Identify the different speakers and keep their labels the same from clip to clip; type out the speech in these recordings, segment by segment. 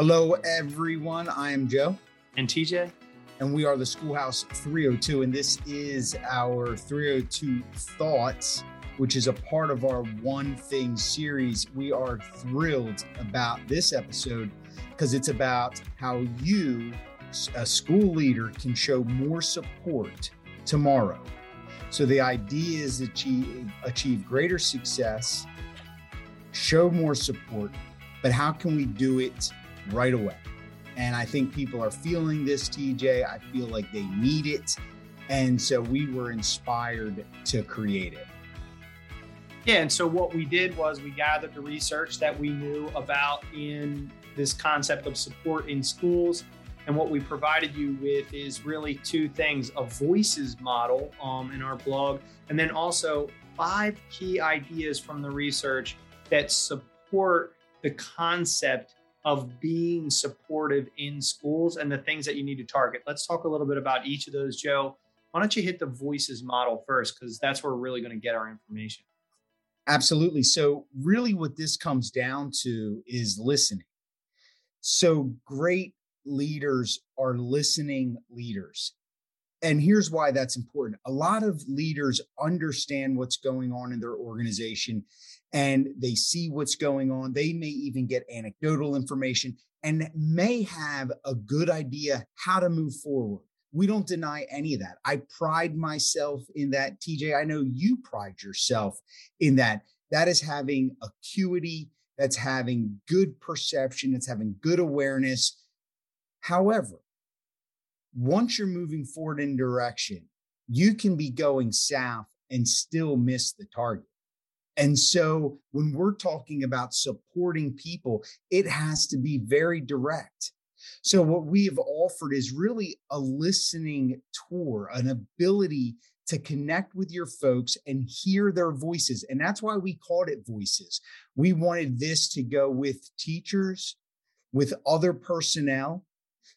Speaker 1: Hello, everyone. I am Joe.
Speaker 2: And TJ.
Speaker 1: And we are the Schoolhouse 302. And this is our 302 Thoughts, which is a part of our One Thing series. We are thrilled about this episode because it's about how you, a school leader, can show more support tomorrow. So the idea is achieve, achieve greater success, show more support, but how can we do it right away? And I think people are feeling this, TJ. I feel like they need it. And so we were inspired to create it.
Speaker 2: Yeah. And so what we did was we gathered the research that we knew about in this concept of support in schools. And what we provided you with is really two things a voices model um, in our blog, and then also five key ideas from the research that support the concept of being supportive in schools and the things that you need to target. Let's talk a little bit about each of those, Joe. Why don't you hit the voices model first? Because that's where we're really going to get our information.
Speaker 1: Absolutely. So, really, what this comes down to is listening. So, great leaders are listening leaders. And here's why that's important. A lot of leaders understand what's going on in their organization and they see what's going on. They may even get anecdotal information and may have a good idea how to move forward. We don't deny any of that. I pride myself in that. TJ, I know you pride yourself in that. That is having acuity, that's having good perception, that's having good awareness. However, once you're moving forward in direction, you can be going south and still miss the target. And so when we're talking about supporting people, it has to be very direct. So what we have offered is really a listening tour, an ability to connect with your folks and hear their voices. And that's why we called it voices. We wanted this to go with teachers, with other personnel.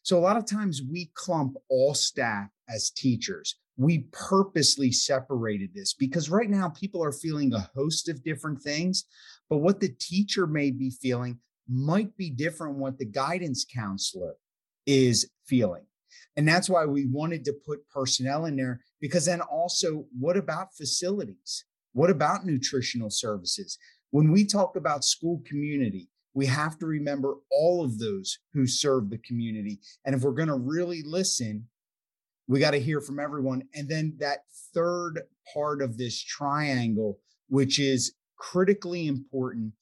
Speaker 1: So a lot of times we clump all staff as teachers we purposely separated this because right now people are feeling a host of different things, but what the teacher may be feeling might be different what the guidance counselor is feeling. And that's why we wanted to put personnel in there because then also, what about facilities? What about nutritional services? When we talk about school community, we have to remember all of those who serve the community. And if we're going to really listen, we got to hear from everyone. And then that third part of this triangle, which is critically important,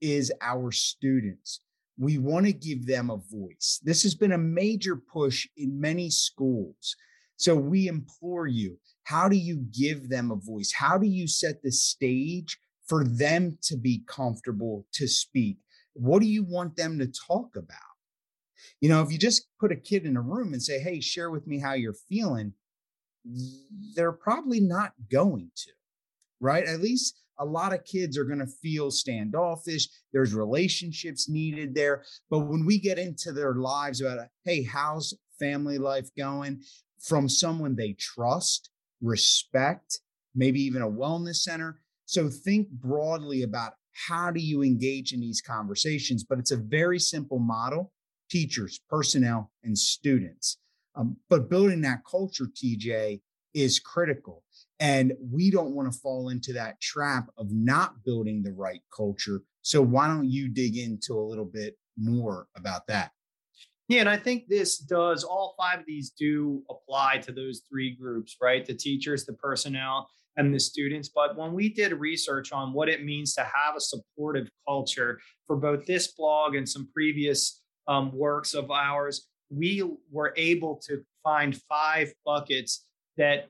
Speaker 1: is our students. We want to give them a voice. This has been a major push in many schools. So we implore you how do you give them a voice? How do you set the stage for them to be comfortable to speak? What do you want them to talk about? You know, if you just put a kid in a room and say, hey, share with me how you're feeling, they're probably not going to, right? At least a lot of kids are going to feel standoffish. There's relationships needed there. But when we get into their lives about, uh, hey, how's family life going from someone they trust, respect, maybe even a wellness center. So think broadly about how do you engage in these conversations, but it's a very simple model teachers, personnel, and students. Um, but building that culture, TJ, is critical. And we don't want to fall into that trap of not building the right culture. So, why don't you dig into a little bit more about that?
Speaker 2: Yeah, and I think this does, all five of these do apply to those three groups, right? The teachers, the personnel, and the students. But when we did research on what it means to have a supportive culture for both this blog and some previous um, works of ours, we were able to find five buckets that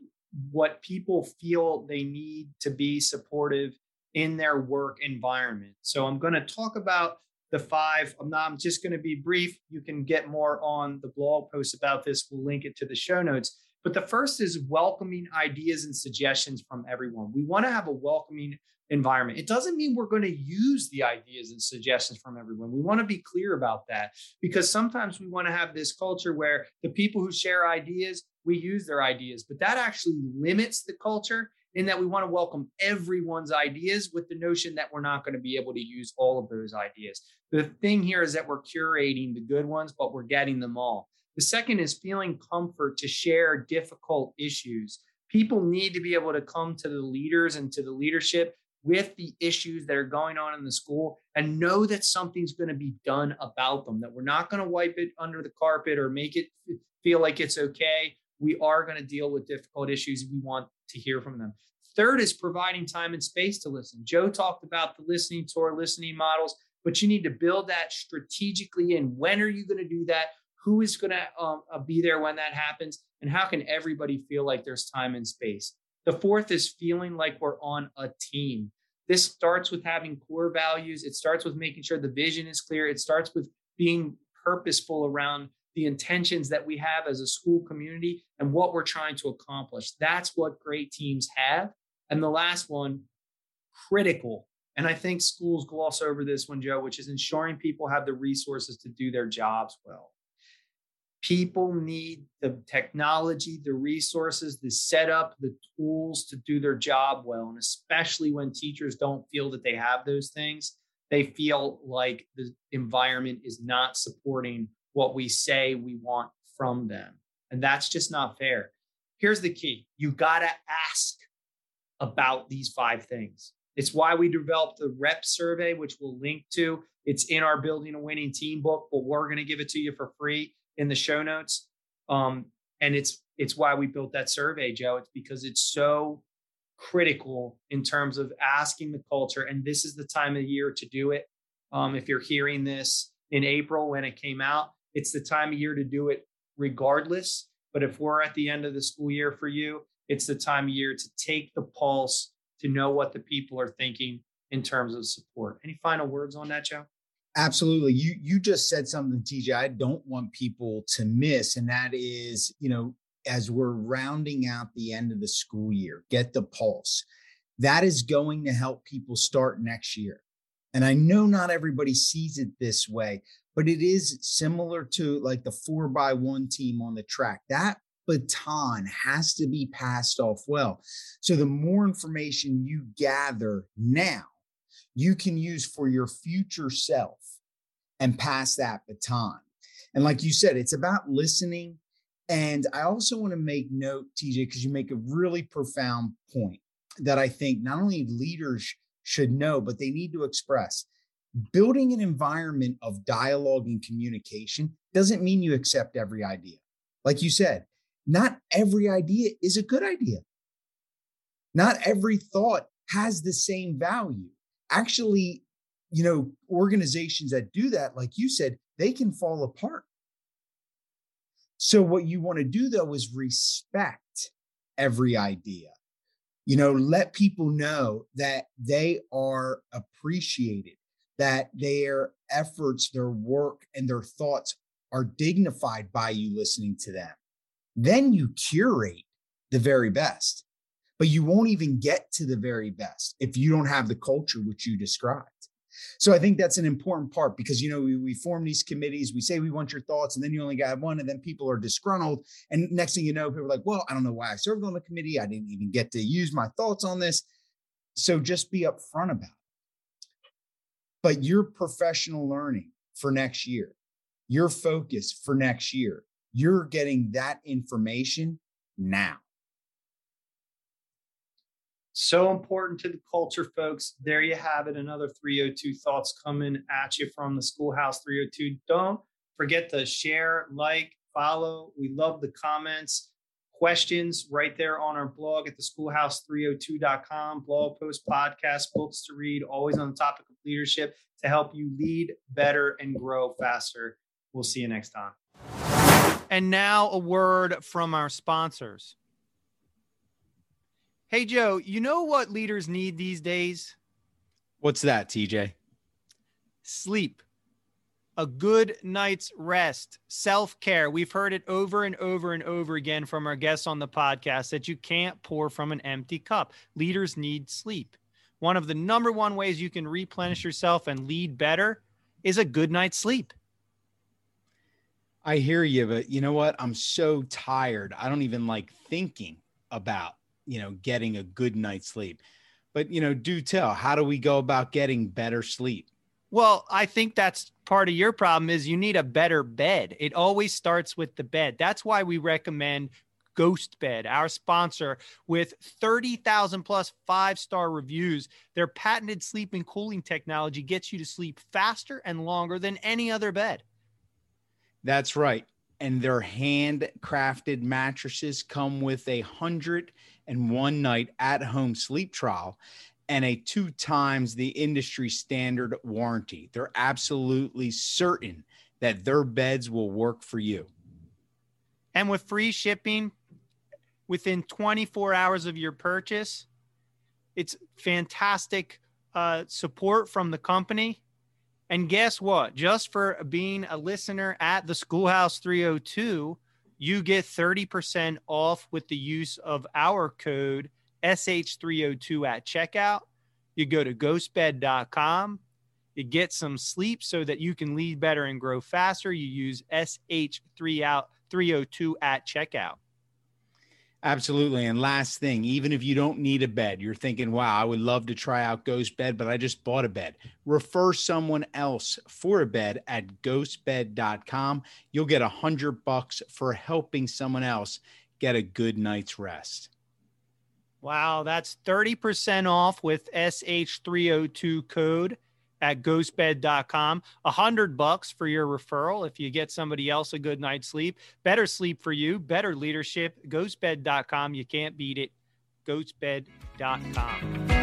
Speaker 2: what people feel they need to be supportive in their work environment. So I'm going to talk about the five. Um, I'm not I'm just going to be brief. You can get more on the blog post about this. We'll link it to the show notes. But the first is welcoming ideas and suggestions from everyone. We want to have a welcoming environment. It doesn't mean we're going to use the ideas and suggestions from everyone. We want to be clear about that because sometimes we want to have this culture where the people who share ideas, we use their ideas, but that actually limits the culture in that we want to welcome everyone's ideas with the notion that we're not going to be able to use all of those ideas. The thing here is that we're curating the good ones, but we're getting them all. The second is feeling comfort to share difficult issues. People need to be able to come to the leaders and to the leadership with the issues that are going on in the school and know that something's going to be done about them, that we're not going to wipe it under the carpet or make it feel like it's okay. We are going to deal with difficult issues. We want to hear from them. Third is providing time and space to listen. Joe talked about the listening tour, listening models, but you need to build that strategically in. When are you going to do that? Who is going to um, uh, be there when that happens? And how can everybody feel like there's time and space? The fourth is feeling like we're on a team. This starts with having core values. It starts with making sure the vision is clear. It starts with being purposeful around the intentions that we have as a school community and what we're trying to accomplish. That's what great teams have. And the last one, critical. And I think schools gloss over this one, Joe, which is ensuring people have the resources to do their jobs well. People need the technology, the resources, the setup, the tools to do their job well. And especially when teachers don't feel that they have those things, they feel like the environment is not supporting what we say we want from them. And that's just not fair. Here's the key you got to ask about these five things. It's why we developed the rep survey, which we'll link to. It's in our Building a Winning Team book, but we're going to give it to you for free in the show notes. Um, and it's it's why we built that survey, Joe. It's because it's so critical in terms of asking the culture, and this is the time of year to do it. Um, if you're hearing this in April when it came out, it's the time of year to do it regardless. But if we're at the end of the school year for you, it's the time of year to take the pulse to know what the people are thinking in terms of support. Any final words on that, Joe?
Speaker 1: Absolutely. You you just said something, TJ. I don't want people to miss, and that is, you know, as we're rounding out the end of the school year, get the pulse. That is going to help people start next year. And I know not everybody sees it this way, but it is similar to like the four by one team on the track. That baton has to be passed off well. So the more information you gather now, you can use for your future self and pass that baton. And like you said, it's about listening. And I also want to make note, TJ, because you make a really profound point that I think not only leaders should know, but they need to express. Building an environment of dialogue and communication doesn't mean you accept every idea. Like you said, not every idea is a good idea. Not every thought has the same value. Actually, you know, organizations that do that, like you said, they can fall apart. So, what you want to do though is respect every idea. You know, let people know that they are appreciated, that their efforts, their work, and their thoughts are dignified by you listening to them. Then you curate the very best, but you won't even get to the very best if you don't have the culture which you described. So I think that's an important part because you know we, we form these committees, we say we want your thoughts, and then you only got one, and then people are disgruntled. And next thing you know, people are like, "Well, I don't know why I served on the committee. I didn't even get to use my thoughts on this." So just be upfront about it. But your professional learning for next year, your focus for next year, you're getting that information now.
Speaker 2: So important to the culture, folks. There you have it. Another 302 thoughts coming at you from the Schoolhouse 302. Don't forget to share, like, follow. We love the comments, questions right there on our blog at the schoolhouse302.com. Blog post, podcast, books to read, always on the topic of leadership to help you lead better and grow faster. We'll see you next time. And now a word from our sponsors. Hey, Joe, you know what leaders need these days?
Speaker 3: What's that, TJ?
Speaker 2: Sleep. A good night's rest, self care. We've heard it over and over and over again from our guests on the podcast that you can't pour from an empty cup. Leaders need sleep. One of the number one ways you can replenish yourself and lead better is a good night's sleep.
Speaker 3: I hear you, but you know what? I'm so tired. I don't even like thinking about
Speaker 1: you know, getting a good night's sleep. But, you know, do tell, how do we go about getting better sleep?
Speaker 2: Well, I think that's part of your problem is you need a better bed. It always starts with the bed. That's why we recommend Ghost Bed, our sponsor, with 30,000 plus five star reviews. Their patented sleep and cooling technology gets you to sleep faster and longer than any other bed.
Speaker 1: That's right. And their handcrafted mattresses come with a hundred and one night at home sleep trial and a two times the industry standard warranty. They're absolutely certain that their beds will work for you.
Speaker 2: And with free shipping within 24 hours of your purchase, it's fantastic uh, support from the company. And guess what? Just for being a listener at the Schoolhouse 302, you get 30% off with the use of our code SH302 at checkout. You go to ghostbed.com. You get some sleep so that you can lead better and grow faster. You use SH302 at checkout.
Speaker 1: Absolutely. And last thing, even if you don't need a bed, you're thinking, wow, I would love to try out Ghost Bed, but I just bought a bed. Refer someone else for a bed at ghostbed.com. You'll get a hundred bucks for helping someone else get a good night's rest.
Speaker 2: Wow, that's 30% off with SH302 code at ghostbed.com. A hundred bucks for your referral if you get somebody else a good night's sleep. Better sleep for you, better leadership. Ghostbed.com. You can't beat it. Ghostbed.com.